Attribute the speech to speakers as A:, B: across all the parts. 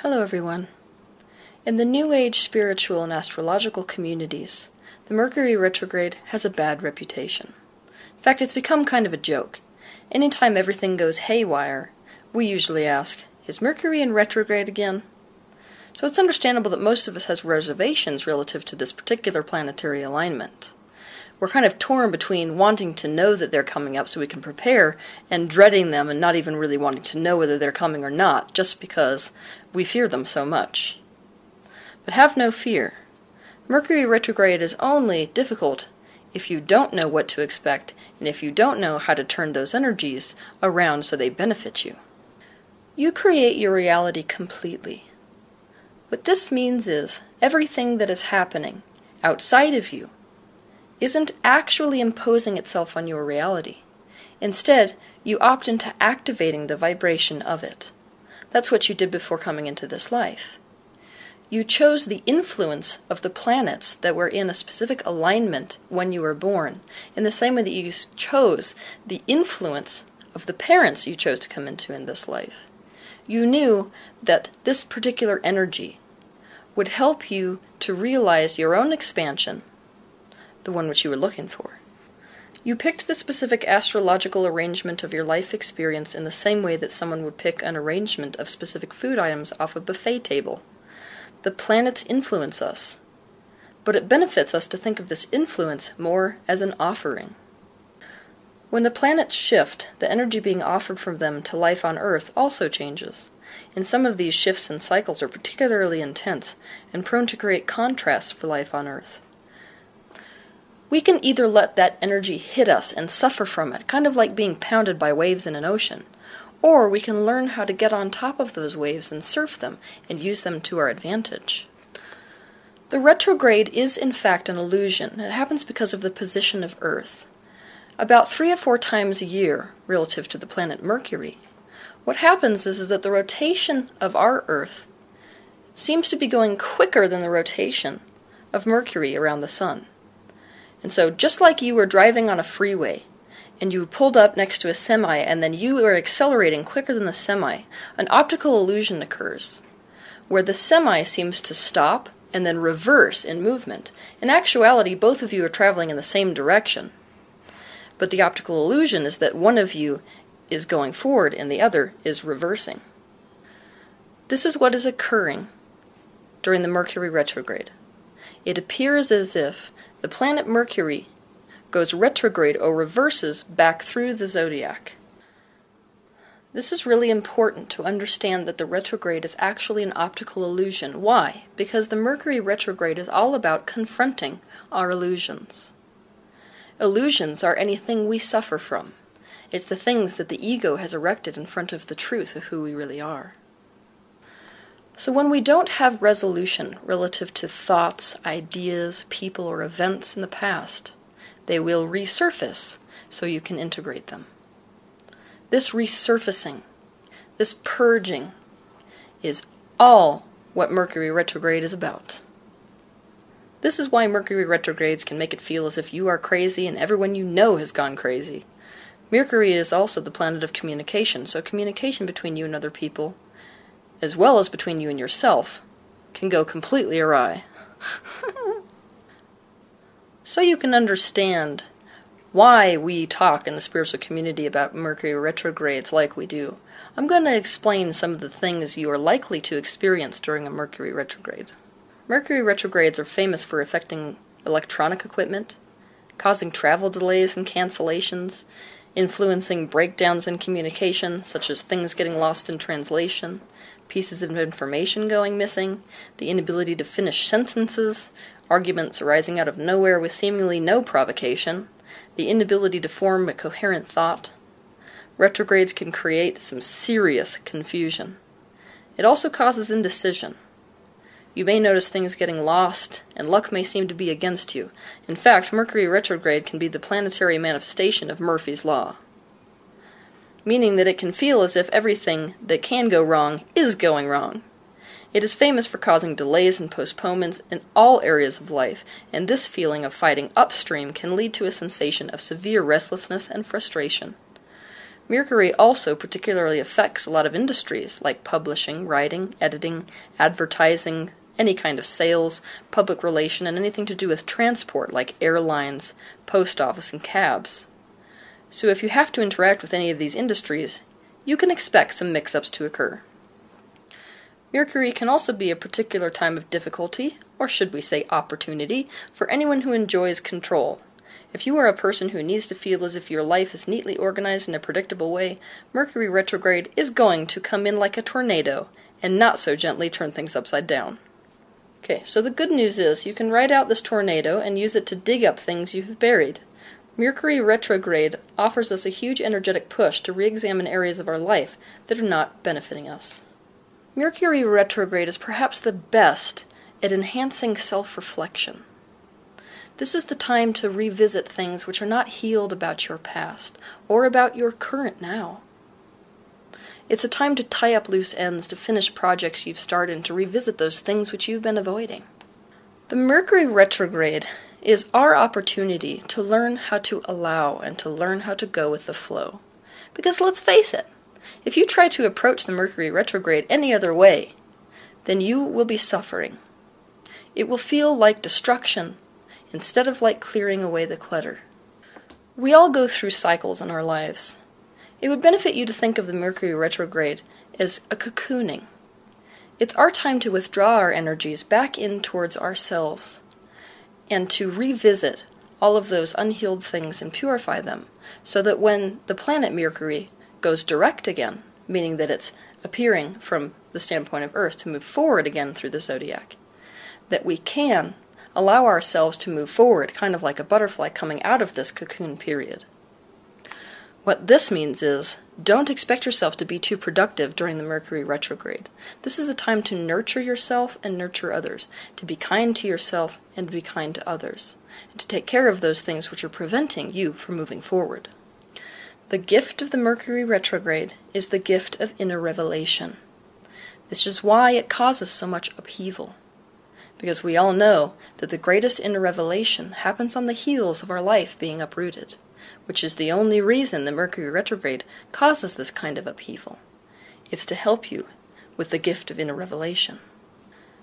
A: Hello, everyone. In the New Age spiritual and astrological communities, the Mercury retrograde has a bad reputation. In fact, it's become kind of a joke. Anytime everything goes haywire, we usually ask, Is Mercury in retrograde again? So it's understandable that most of us has reservations relative to this particular planetary alignment. We're kind of torn between wanting to know that they're coming up so we can prepare and dreading them and not even really wanting to know whether they're coming or not just because we fear them so much. But have no fear. Mercury retrograde is only difficult if you don't know what to expect and if you don't know how to turn those energies around so they benefit you. You create your reality completely. What this means is everything that is happening outside of you isn't actually imposing itself on your reality. Instead, you opt into activating the vibration of it. That's what you did before coming into this life. You chose the influence of the planets that were in a specific alignment when you were born, in the same way that you chose the influence of the parents you chose to come into in this life. You knew that this particular energy would help you to realize your own expansion the one which you were looking for. You picked the specific astrological arrangement of your life experience in the same way that someone would pick an arrangement of specific food items off a buffet table. The planets influence us, but it benefits us to think of this influence more as an offering. When the planets shift, the energy being offered from them to life on Earth also changes. And some of these shifts and cycles are particularly intense and prone to create contrasts for life on Earth. We can either let that energy hit us and suffer from it, kind of like being pounded by waves in an ocean, or we can learn how to get on top of those waves and surf them and use them to our advantage. The retrograde is in fact an illusion. It happens because of the position of Earth. About three or four times a year, relative to the planet Mercury, what happens is, is that the rotation of our Earth seems to be going quicker than the rotation of Mercury around the Sun. And so, just like you were driving on a freeway and you pulled up next to a semi and then you were accelerating quicker than the semi, an optical illusion occurs where the semi seems to stop and then reverse in movement. In actuality, both of you are traveling in the same direction. But the optical illusion is that one of you is going forward and the other is reversing. This is what is occurring during the Mercury retrograde. It appears as if the planet Mercury goes retrograde or reverses back through the zodiac. This is really important to understand that the retrograde is actually an optical illusion. Why? Because the Mercury retrograde is all about confronting our illusions. Illusions are anything we suffer from. It's the things that the ego has erected in front of the truth of who we really are. So, when we don't have resolution relative to thoughts, ideas, people, or events in the past, they will resurface so you can integrate them. This resurfacing, this purging, is all what Mercury retrograde is about. This is why Mercury retrogrades can make it feel as if you are crazy and everyone you know has gone crazy. Mercury is also the planet of communication, so communication between you and other people as well as between you and yourself, can go completely awry. so you can understand why we talk in the spiritual community about Mercury retrogrades like we do. I'm going to explain some of the things you are likely to experience during a Mercury retrograde. Mercury retrogrades are famous for affecting electronic equipment, causing travel delays and cancellations, influencing breakdowns in communication, such as things getting lost in translation, pieces of information going missing, the inability to finish sentences, arguments arising out of nowhere with seemingly no provocation, the inability to form a coherent thought. retrogrades can create some serious confusion. It also causes indecision. You may notice things getting lost, and luck may seem to be against you. In fact, Mercury retrograde can be the planetary manifestation of Murphy's Law, meaning that it can feel as if everything that can go wrong is going wrong. It is famous for causing delays and postponements in all areas of life, and this feeling of fighting upstream can lead to a sensation of severe restlessness and frustration. Mercury also particularly affects a lot of industries like publishing, writing, editing, advertising, any kind of sales, public relation, and anything to do with transport like airlines, post office, and cabs. So if you have to interact with any of these industries, you can expect some mix ups to occur. Mercury can also be a particular time of difficulty, or should we say opportunity, for anyone who enjoys control. If you are a person who needs to feel as if your life is neatly organized in a predictable way, Mercury retrograde is going to come in like a tornado and not so gently turn things upside down. Okay, so the good news is you can ride out this tornado and use it to dig up things you have buried. Mercury retrograde offers us a huge energetic push to re examine areas of our life that are not benefiting us. Mercury retrograde is perhaps the best at enhancing self reflection. This is the time to revisit things which are not healed about your past or about your current now. It's a time to tie up loose ends, to finish projects you've started, and to revisit those things which you've been avoiding. The Mercury retrograde is our opportunity to learn how to allow and to learn how to go with the flow. Because let's face it, if you try to approach the Mercury retrograde any other way, then you will be suffering. It will feel like destruction instead of like clearing away the clutter. We all go through cycles in our lives. It would benefit you to think of the Mercury retrograde as a cocooning. It's our time to withdraw our energies back in towards ourselves and to revisit all of those unhealed things and purify them so that when the planet Mercury goes direct again, meaning that it's appearing from the standpoint of Earth to move forward again through the zodiac. That we can allow ourselves to move forward, kind of like a butterfly coming out of this cocoon period. What this means is don't expect yourself to be too productive during the Mercury retrograde. This is a time to nurture yourself and nurture others, to be kind to yourself and be kind to others, and to take care of those things which are preventing you from moving forward. The gift of the Mercury retrograde is the gift of inner revelation. This is why it causes so much upheaval. Because we all know that the greatest inner revelation happens on the heels of our life being uprooted, which is the only reason the Mercury retrograde causes this kind of upheaval. It's to help you with the gift of inner revelation.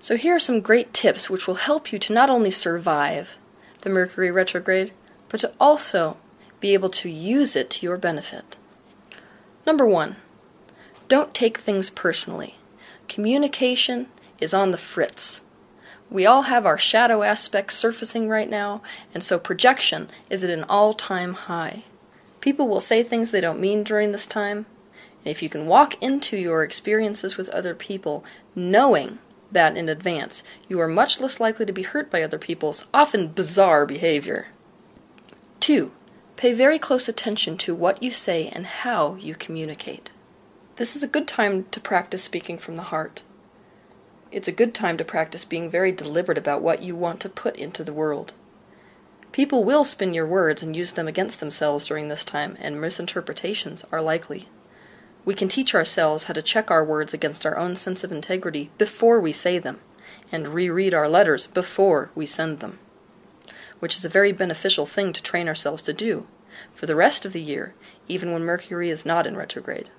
A: So here are some great tips which will help you to not only survive the Mercury retrograde, but to also be able to use it to your benefit. Number one, don't take things personally. Communication is on the fritz. We all have our shadow aspects surfacing right now, and so projection is at an all time high. People will say things they don't mean during this time, and if you can walk into your experiences with other people knowing that in advance, you are much less likely to be hurt by other people's often bizarre behavior. 2. Pay very close attention to what you say and how you communicate. This is a good time to practice speaking from the heart. It's a good time to practice being very deliberate about what you want to put into the world. People will spin your words and use them against themselves during this time, and misinterpretations are likely. We can teach ourselves how to check our words against our own sense of integrity before we say them, and reread our letters before we send them which is a very beneficial thing to train ourselves to do for the rest of the year, even when Mercury is not in retrograde.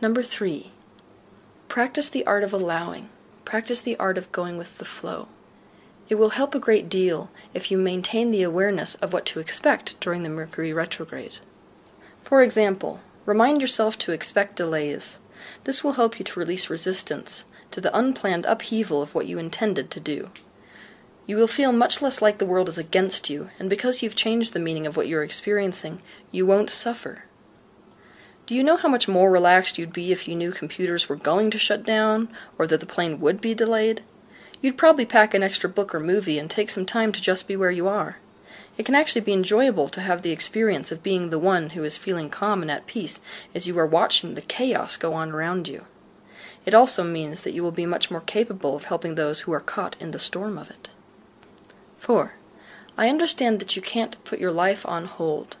A: Number three, practice the art of allowing, practice the art of going with the flow. It will help a great deal if you maintain the awareness of what to expect during the Mercury retrograde. For example, remind yourself to expect delays. This will help you to release resistance to the unplanned upheaval of what you intended to do. You will feel much less like the world is against you, and because you've changed the meaning of what you're experiencing, you won't suffer. Do you know how much more relaxed you'd be if you knew computers were going to shut down, or that the plane would be delayed? You'd probably pack an extra book or movie and take some time to just be where you are. It can actually be enjoyable to have the experience of being the one who is feeling calm and at peace as you are watching the chaos go on around you. It also means that you will be much more capable of helping those who are caught in the storm of it. 4. I understand that you can't put your life on hold,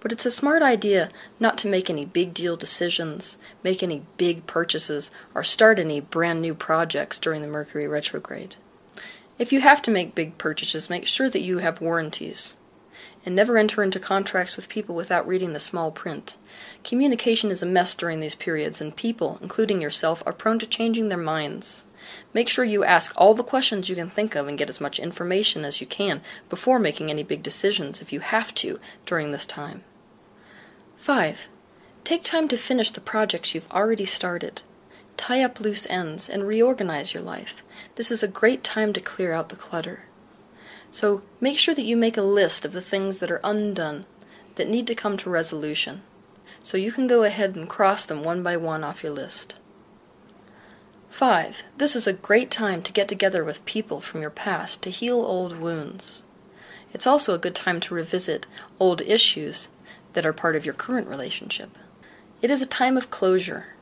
A: but it's a smart idea not to make any big deal decisions, make any big purchases, or start any brand new projects during the Mercury retrograde. If you have to make big purchases, make sure that you have warranties. And never enter into contracts with people without reading the small print. Communication is a mess during these periods, and people, including yourself, are prone to changing their minds. Make sure you ask all the questions you can think of and get as much information as you can before making any big decisions, if you have to, during this time. 5. Take time to finish the projects you've already started. Tie up loose ends and reorganize your life. This is a great time to clear out the clutter. So make sure that you make a list of the things that are undone, that need to come to resolution, so you can go ahead and cross them one by one off your list. 5. This is a great time to get together with people from your past to heal old wounds. It's also a good time to revisit old issues that are part of your current relationship. It is a time of closure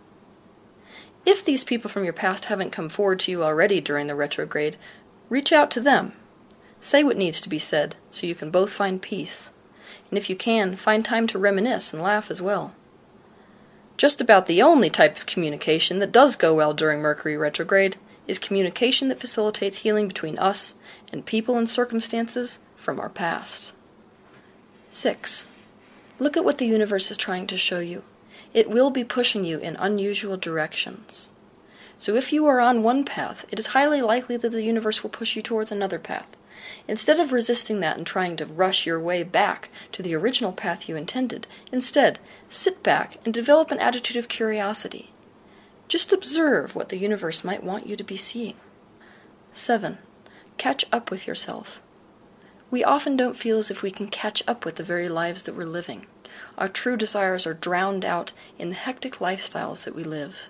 A: if these people from your past haven't come forward to you already during the retrograde, reach out to them. Say what needs to be said so you can both find peace. And if you can, find time to reminisce and laugh as well. Just about the only type of communication that does go well during Mercury retrograde is communication that facilitates healing between us and people and circumstances from our past. 6. Look at what the universe is trying to show you it will be pushing you in unusual directions. So if you are on one path, it is highly likely that the universe will push you towards another path. Instead of resisting that and trying to rush your way back to the original path you intended, instead, sit back and develop an attitude of curiosity. Just observe what the universe might want you to be seeing. 7. Catch up with yourself. We often don't feel as if we can catch up with the very lives that we're living. Our true desires are drowned out in the hectic lifestyles that we live.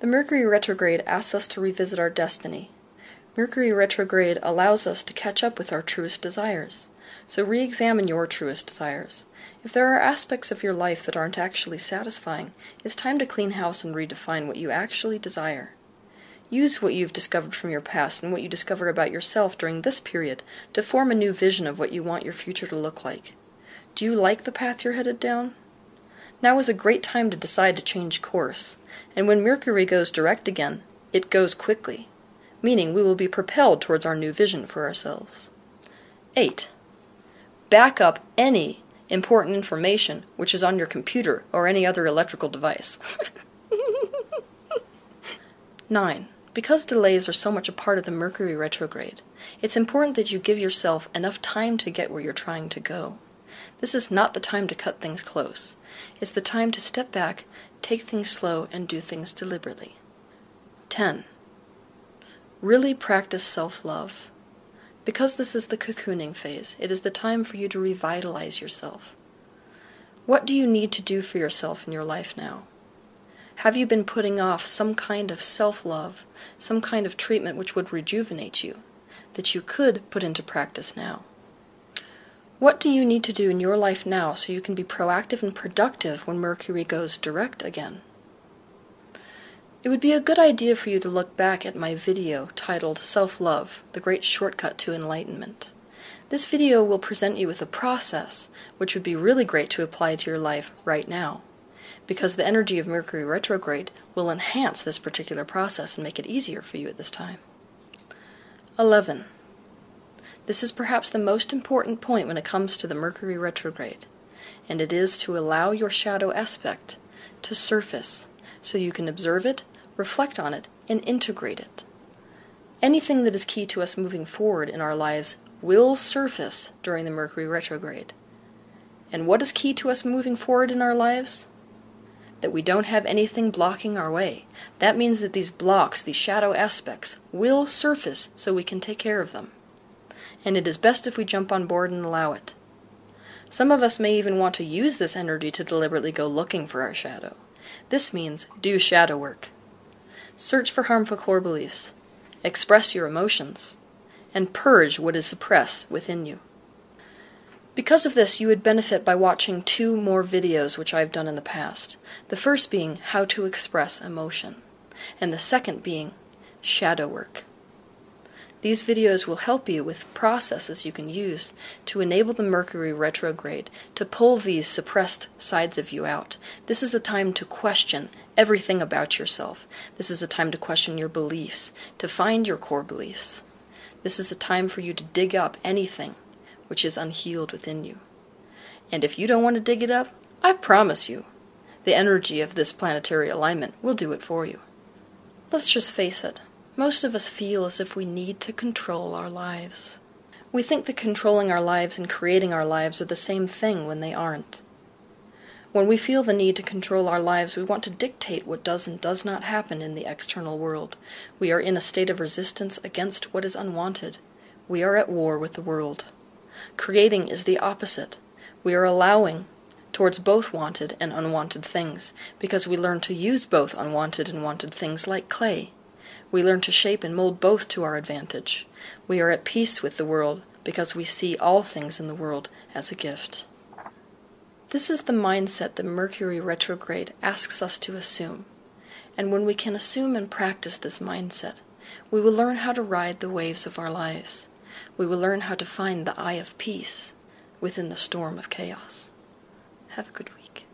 A: The Mercury retrograde asks us to revisit our destiny. Mercury retrograde allows us to catch up with our truest desires. So re examine your truest desires. If there are aspects of your life that aren't actually satisfying, it's time to clean house and redefine what you actually desire. Use what you've discovered from your past and what you discover about yourself during this period to form a new vision of what you want your future to look like. Do you like the path you're headed down? Now is a great time to decide to change course, and when Mercury goes direct again, it goes quickly, meaning we will be propelled towards our new vision for ourselves. 8. Back up any important information which is on your computer or any other electrical device. 9. Because delays are so much a part of the Mercury retrograde, it's important that you give yourself enough time to get where you're trying to go. This is not the time to cut things close. It's the time to step back, take things slow, and do things deliberately. 10. Really practice self love. Because this is the cocooning phase, it is the time for you to revitalize yourself. What do you need to do for yourself in your life now? Have you been putting off some kind of self love, some kind of treatment which would rejuvenate you, that you could put into practice now? What do you need to do in your life now so you can be proactive and productive when Mercury goes direct again? It would be a good idea for you to look back at my video titled Self Love The Great Shortcut to Enlightenment. This video will present you with a process which would be really great to apply to your life right now because the energy of Mercury retrograde will enhance this particular process and make it easier for you at this time. 11. This is perhaps the most important point when it comes to the Mercury retrograde, and it is to allow your shadow aspect to surface so you can observe it, reflect on it, and integrate it. Anything that is key to us moving forward in our lives will surface during the Mercury retrograde. And what is key to us moving forward in our lives? That we don't have anything blocking our way. That means that these blocks, these shadow aspects, will surface so we can take care of them. And it is best if we jump on board and allow it. Some of us may even want to use this energy to deliberately go looking for our shadow. This means do shadow work. Search for harmful core beliefs, express your emotions, and purge what is suppressed within you. Because of this, you would benefit by watching two more videos which I've done in the past. The first being how to express emotion, and the second being shadow work. These videos will help you with processes you can use to enable the Mercury retrograde to pull these suppressed sides of you out. This is a time to question everything about yourself. This is a time to question your beliefs, to find your core beliefs. This is a time for you to dig up anything which is unhealed within you. And if you don't want to dig it up, I promise you, the energy of this planetary alignment will do it for you. Let's just face it, most of us feel as if we need to control our lives. We think that controlling our lives and creating our lives are the same thing when they aren't. When we feel the need to control our lives, we want to dictate what does and does not happen in the external world. We are in a state of resistance against what is unwanted. We are at war with the world. Creating is the opposite. We are allowing towards both wanted and unwanted things, because we learn to use both unwanted and wanted things like clay. We learn to shape and mold both to our advantage. We are at peace with the world because we see all things in the world as a gift. This is the mindset that Mercury retrograde asks us to assume. And when we can assume and practice this mindset, we will learn how to ride the waves of our lives we will learn how to find the eye of peace within the storm of chaos. Have a good week.